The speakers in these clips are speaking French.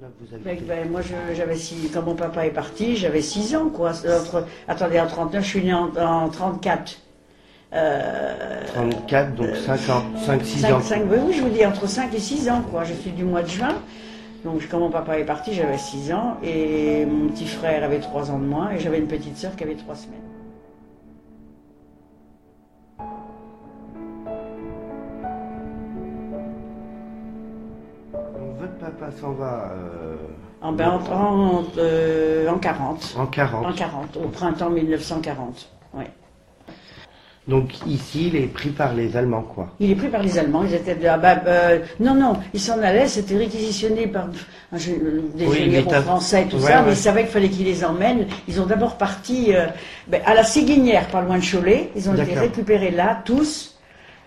Là, vous avez Ben, ben, moi, j'avais six, quand mon papa est parti, j'avais 6 ans, quoi. Entre- attendez, en 39, je suis née en, en 34. Euh, 34, donc 5 ans, 5-6 cinq- ans. cinq- oui, oui, je vous dis, entre 5 et 6 ans, quoi. Je suis du mois de juin. Donc, quand mon papa est parti, j'avais 6 ans. Et mon petit frère avait 3 ans de moins. Et j'avais une petite sœur qui avait 3 semaines. S'en va euh, En, ben, en, en, euh, en 40. en 40. En 40, au printemps 1940. Ouais. Donc ici, il est pris par les Allemands, quoi. Il est pris par les Allemands, ils étaient de, ah bah, euh, non, non, ils s'en allaient, c'était réquisitionné par un gé- des Oui, généraux l'État- français, tout Ouais, ça, ouais. mais ils savaient qu'il fallait qu'ils les emmènent. Ils ont d'abord parti euh, ben, à la Séguinière, pas loin de Cholet. Ils ont été récupérés là, tous.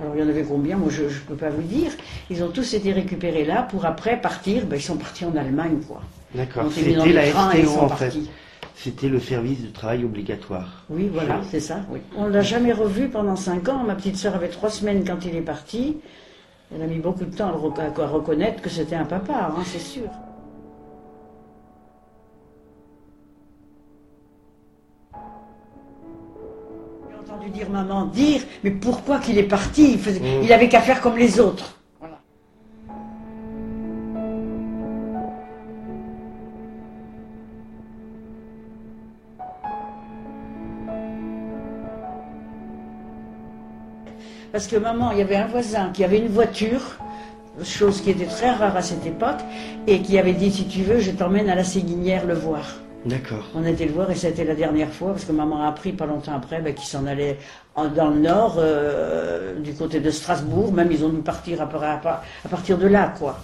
Alors il y en avait combien? Moi je ne peux pas vous dire. Ils ont tous été récupérés là pour après partir. Ben, ils sont partis en Allemagne, quoi. D'accord. C'était la STO, sont en fait. partis. C'était le service de travail obligatoire. Oui, voilà, c'est ça. Oui. On l'a jamais revu pendant cinq ans. Ma petite sœur avait trois semaines quand il est parti. Elle a mis beaucoup de temps à, le rec- à reconnaître que c'était un papa, hein, c'est sûr. Entendu dire maman dire, mais pourquoi qu'il est parti il, faisait- Mm. il avait qu'à faire comme les autres. Voilà. Parce que maman, il y avait un voisin qui avait une voiture, chose qui était très rare à cette époque, et qui avait dit si tu veux, je t'emmène à la Séguinière le voir. D'accord. On a été le voir et c'était la dernière fois parce que maman a appris pas longtemps après ben, qu'il s'en allait en- dans le nord, euh, du côté de Strasbourg. Même ils ont dû partir à, par- à par- à partir de là, quoi.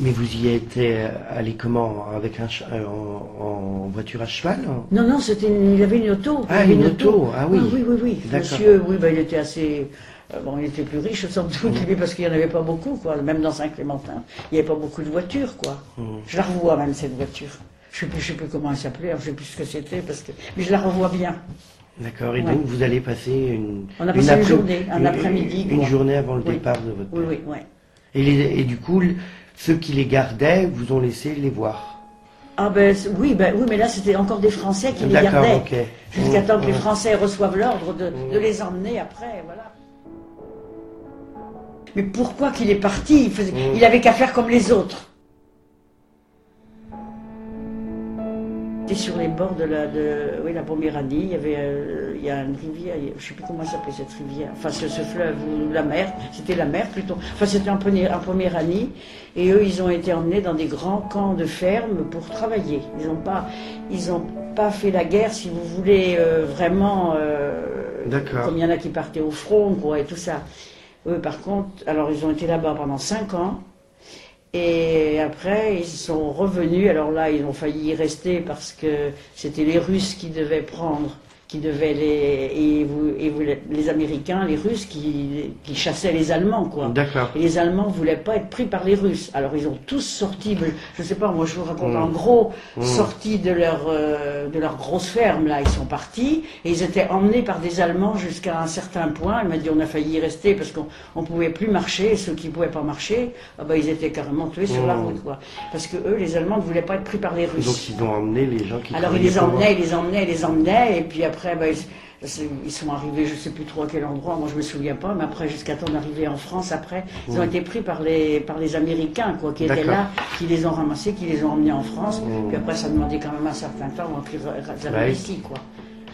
Mais vous y êtes euh, allé comment? Avec un euh, en, en voiture à cheval Non, non, c'était il avait une auto. Ah, une auto, ah oui. oui, oui, oui. D'accord. Monsieur, oui, ben, il était assez. euh, Bon, il était plus riche sans doute, Mm. lui, parce qu'il n'y en avait pas beaucoup, quoi. Même dans Saint-Clémentin, il n'y avait pas beaucoup de voitures, quoi. Mm. Je la revois même cette voiture. Je ne sais, plus- je sais plus comment elle s'appelait, je ne sais plus ce que c'était, parce que mais je la revois bien. D'accord. Et Ouais. donc vous allez passer une. On a passé une après- journée, un après-midi, Une journée avant le Oui. départ de votre père. oui, oui. Et, les- et du coup, ceux qui les gardaient vous ont laissé les voir? Ah ben oui, ben oui, mais là c'était encore des Français qui les gardaient. ok. Jusqu'à temps que les. Français reçoivent l'ordre de, de les emmener après, voilà. Mais pourquoi qu'il est parti? Il, faisait- il avait qu'à faire comme les autres. C'était sur les bords de la, de, oui, la Poméranie, il y avait, euh, il y a une rivière, je ne sais plus comment s'appelait cette rivière, enfin ce, ce fleuve ou la mer, c'était la mer plutôt, enfin c'était en, en Poméranie, et eux ils ont été emmenés dans des grands camps de ferme pour travailler. Ils n'ont pas, ils ont pas fait la guerre, si vous voulez, euh, vraiment, euh, D'accord. comme il y en a qui partaient au front, quoi, et tout ça. Eux par contre, alors ils ont été là-bas pendant cinq ans, et après, ils sont revenus. Alors là, ils ont failli y rester parce que c'était les Russes qui devaient prendre, qui devaient les. Et, vous, et vous, les Américains, les Russes qui, qui chassaient les Allemands, quoi. D'accord. Et les Allemands ne voulaient pas être pris par les Russes. Alors ils ont tous sorti, je ne sais pas, moi je vous raconte Mm. en gros, Mm. sortis de leur, euh, de leur grosse ferme, là, ils sont partis, et ils étaient emmenés par des Allemands jusqu'à un certain point. Il m'a dit on a failli y rester parce qu'on ne pouvait plus marcher, et ceux qui ne pouvaient pas marcher, ah bah, ils étaient carrément tués sur la Mm. route. Quoi. Parce que eux, les Allemands ne voulaient pas être pris par les Russes. Donc ils ont emmené les gens qui Alors ils les emmenaient, ils les emmenaient, ils les emmenaient, et puis après, bah, ils, sont arrivés, je ne sais plus trop à quel endroit, moi je me souviens pas, mais après, jusqu'à temps d'arriver en France, après, ils ont été pris par les, par les Américains, quoi, qui étaient là, qui les ont ramassés, qui les ont emmenés en France, Mm. puis après, ça demandait quand même un certain temps avant qu'ils arrivent ici, quoi.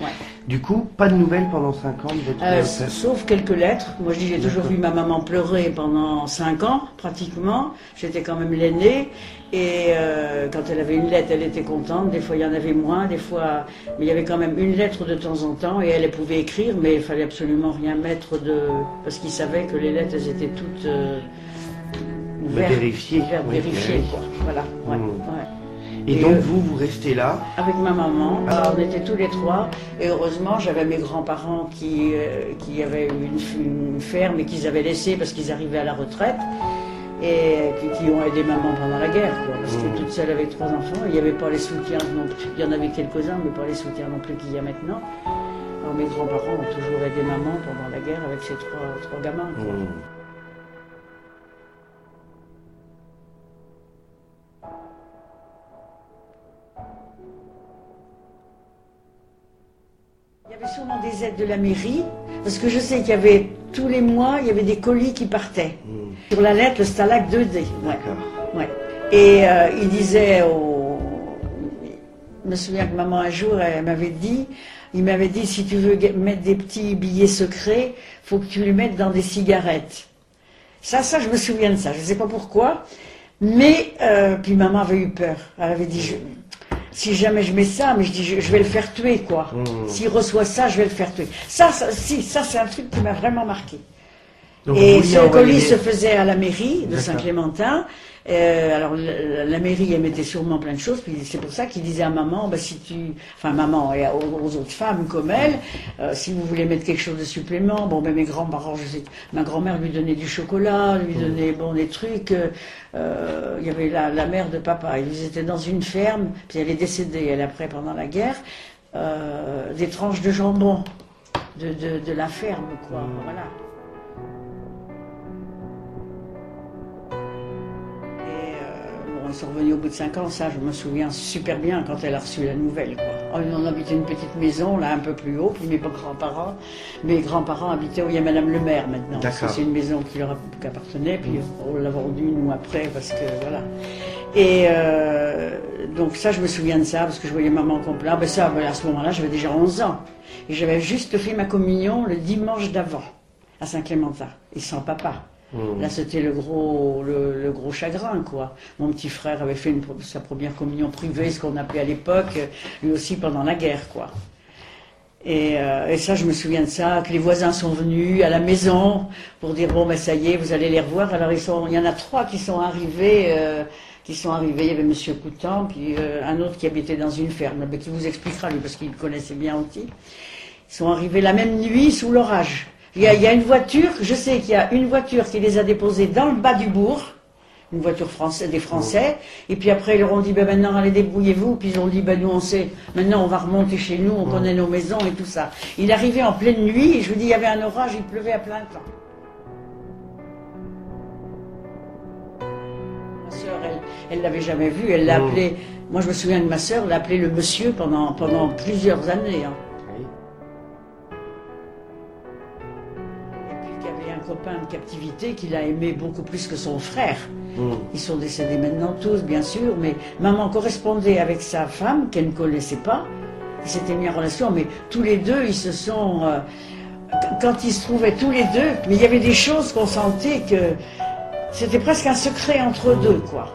Ouais. Du coup, pas de nouvelles pendant 5 ans de votre Euh, sauf quelques lettres. Moi, je dis, j'ai toujours vu ma maman pleurer pendant cinq ans, pratiquement. J'étais quand même l'aînée. Et euh, quand elle avait une lettre, elle était contente. Des fois, il y en avait moins. Des fois, mais il y avait quand même une lettre de temps en temps. Et elle, elle pouvait écrire, mais il fallait absolument rien mettre de, parce qu'ils savaient que les lettres, elles étaient toutes euh, ouvertes, vérifiées. ouvertes, Oui, vérifiées, oui. quoi. Voilà. Ouais, Mm. ouais. Et, Et donc euh, vous, vous restez là. avec ma maman. Ah. On était tous les trois. Et heureusement, j'avais mes grands-parents qui, euh, qui avaient une, une ferme et qu'ils avaient laissé parce qu'ils arrivaient à la retraite. Et qui, qui ont aidé maman pendant la guerre. Quoi, parce Mmh. que toute seule avec trois enfants, il n'y avait pas les soutiens non plus. Il y en avait quelques-uns, mais pas les soutiens non plus qu'il y a maintenant. Alors mes grands-parents ont toujours aidé maman pendant la guerre avec ses trois, trois gamins. quoi. Hmm. De la mairie, parce que je sais qu'il y avait tous les mois, il y avait des colis qui partaient. Hmm. Sur la lettre, le Stalag 2D. Ouais. D'accord. Ouais. Et euh, il disait au... Je me souviens que maman un jour, elle m'avait dit, il m'avait dit, si tu veux mettre des petits billets secrets, faut que tu les mettes dans des cigarettes. Ça, ça, je me souviens de ça. Je ne sais pas pourquoi. Mais, euh, puis maman avait eu peur. Elle avait dit, je- si jamais je mets ça, mais je dis, je, je vais le faire tuer, quoi. Mmh. S'il reçoit ça, je vais le faire tuer. Ça, ça, si, ça, c'est un truc qui m'a vraiment marqué. Donc, Et ce colis se faisait à la mairie de. Saint-Clémentin. Euh, alors la, la mairie elle mettait sûrement plein de choses, puis c'est pour ça qu'il disait à maman, bah, si tu, enfin maman et aux, aux autres femmes comme elle, euh, si vous voulez mettre quelque chose de supplément, bon ben mes grands-parents, ma grand-mère lui donnait du chocolat, lui donnait bon des trucs. euh, euh, il y avait la, la mère de papa, ils étaient dans une ferme, puis elle est décédée, elle après pendant la guerre, des tranches de jambon de, de, de la ferme quoi, voilà. Sont revenus au bout de cinq ans, ça je me souviens super bien quand elle a reçu la nouvelle. Quoi. Oh, on habitait une petite maison, là un peu plus haut, puis mes grands-parents, mes grands-parents habitaient où il y a Madame le maire maintenant. C'est une maison qui leur appartenait, puis on l'a vendue nous après parce que voilà. Et euh, donc ça je me souviens de ça parce que je voyais maman complet. Ah, ben ça, ben, à ce moment-là j'avais déjà 11 ans. Et j'avais juste fait ma communion le dimanche d'avant à Saint-Clémentin, et sans papa. Hmm. Là, c'était le gros, le, gros chagrin, quoi. Mon petit frère avait fait sa première communion privée, ce qu'on appelait à l'époque, lui aussi pendant la guerre, quoi. Et, euh, et ça, je me souviens de ça, que les voisins sont venus à la maison pour dire bon, ben ça y est, vous allez les revoir. Alors ils sont, il y en a trois qui sont arrivés, euh, qui sont arrivés. Il y avait Monsieur Coutan, puis euh, un autre qui habitait dans une ferme, mais qui vous expliquera lui parce qu'il connaissait bien aussi. Ils sont arrivés la même nuit sous l'orage. Il y, a, il y a une voiture, je sais qu'il y a une voiture qui les a déposés dans le bas du bourg, une voiture française, des Français, et puis après ils leur ont dit, ben maintenant allez débrouillez-vous, puis ils ont dit, ben nous on sait, maintenant on va remonter chez nous, on connaît nos maisons et tout ça. Il arrivait en pleine nuit, et je vous dis, il y avait un orage, il pleuvait à plein temps. Ma sœur, elle, elle l'avait jamais vu, elle l'a Mm. appelé, moi je me souviens de ma sœur, l'appelait le monsieur pendant, pendant plusieurs années. hein. Copain de captivité qu'il a aimé beaucoup plus que son frère. Hmm. Ils sont décédés maintenant tous, bien sûr, mais maman correspondait avec sa femme qu'elle ne connaissait pas. Ils s'étaient mis en relation, mais tous les deux, ils se sont... euh, quand ils se trouvaient tous les deux, mais il y avait des choses qu'on sentait que c'était presque un secret entre eux deux, quoi.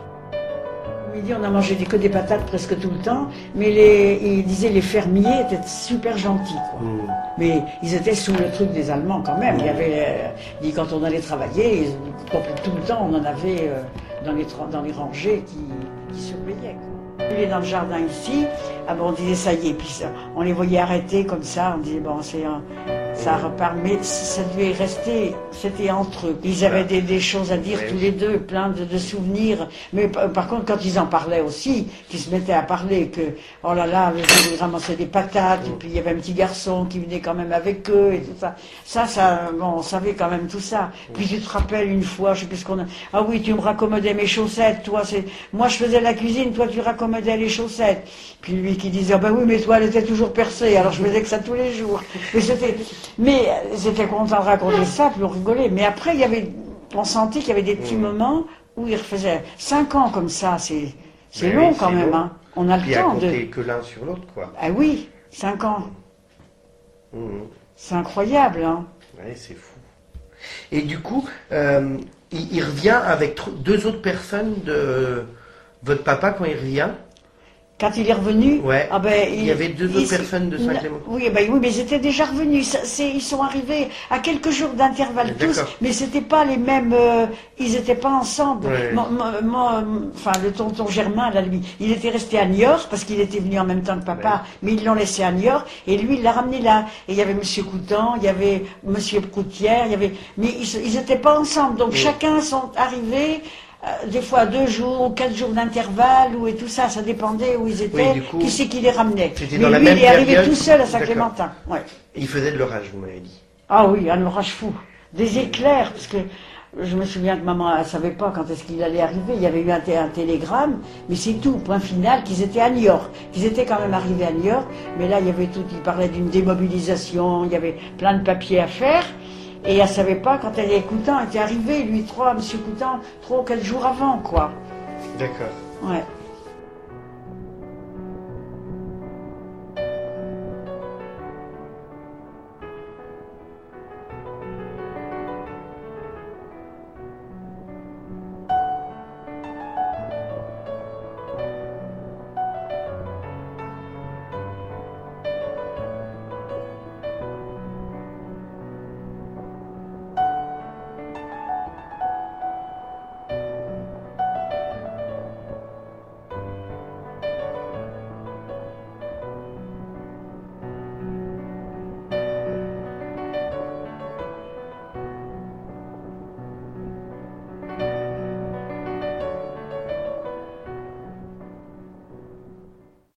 Midi, on a mangé des- que des patates presque tout le temps, mais les, il disait les fermiers étaient super gentils, quoi. Hmm. Mais ils étaient sous le truc des Allemands quand même. Il y avait, euh, quand on allait travailler, ils- tout le temps, on en avait euh, dans, les, dans les rangées qui, qui surveillaient. quoi. Il est dans le jardin ici. Ah bon, on disait ça y est. Puis on les voyait arrêter comme ça. On disait bon, c'est un- ça repart. Mais ça devait rester. C'était entre eux. Ils avaient des, des choses à dire Oui. tous les deux, plein de, de souvenirs. Mais par, contre, quand ils en parlaient aussi, qu'ils se mettaient à parler que oh là là, ils ramassaient des patates. Et puis il y avait un petit garçon qui venait quand même avec eux et tout ça. Ça, ça, bon, on savait quand même tout ça. Puis tu te rappelles une fois, je sais plus ce qu'on a. Ah oui, tu me raccommodais mes chaussettes, toi. C'est moi, je faisais la cuisine, toi, tu raccommodais les chaussettes. Puis lui qui disait, ah ben oui, mais toi, elle était toujours percée. Alors je faisais que ça tous les jours. Mais c'était, mais euh, j'étais content de raconter ça, puis on rigolait. Mais après, il y avait, on sentait qu'il y avait des petits moments où il refaisait cinq ans comme ça. C'est, c'est long oui, quand même. long. Hein. On a Puis le temps de. que l'un sur l'autre, quoi. Ah oui, cinq ans. Hmm. C'est incroyable. Hein. Ouais, c'est fou. Et du coup, euh, il, il revient avec deux autres personnes de votre papa quand il revient? Quand il est revenu, Ouais. ah ben, Il y avait deux autres personnes de Saint-Clément. Oui, ben, oui, mais ils étaient déjà revenus. Ça, ils sont arrivés à quelques jours d'intervalle tous, mais c'était pas les mêmes. euh, ils n'étaient pas ensemble. Ouais. Mon- mon- mon- enfin, le tonton Germain, là, lui, il était resté à Niort parce qu'il était venu en même temps que papa, Ouais. mais ils l'ont laissé à Niort et lui, il l'a ramené là. Et il y avait Monsieur Coutan, il y avait Monsieur Coutière, il y avait, mais ils n'étaient pas ensemble. Donc chacun sont arrivés. Euh, des fois deux jours ou quatre jours d'intervalle ou et tout ça, ça dépendait où ils étaient, qui c'est qui les ramenait. Mais lui, il est arrivé tout seul à Saint-Clémentin. Il faisait de l'orage, vous m'avez dit. Ah oui, un orage fou, des éclairs, parce que je me souviens que maman ne savait pas quand est-ce qu'il allait arriver. Il y avait eu un, un télégramme, mais c'est tout, point final, qu'ils étaient à New York. Qu'ils étaient quand même arrivés à New York, mais là, il y avait tout, il parlait d'une démobilisation, il y avait plein de papiers à faire. Et elle savait pas quand elle est Coutan, elle était arrivée, lui trois, Monsieur Coutan, trois ou quatre jours avant, quoi. D'accord. Ouais.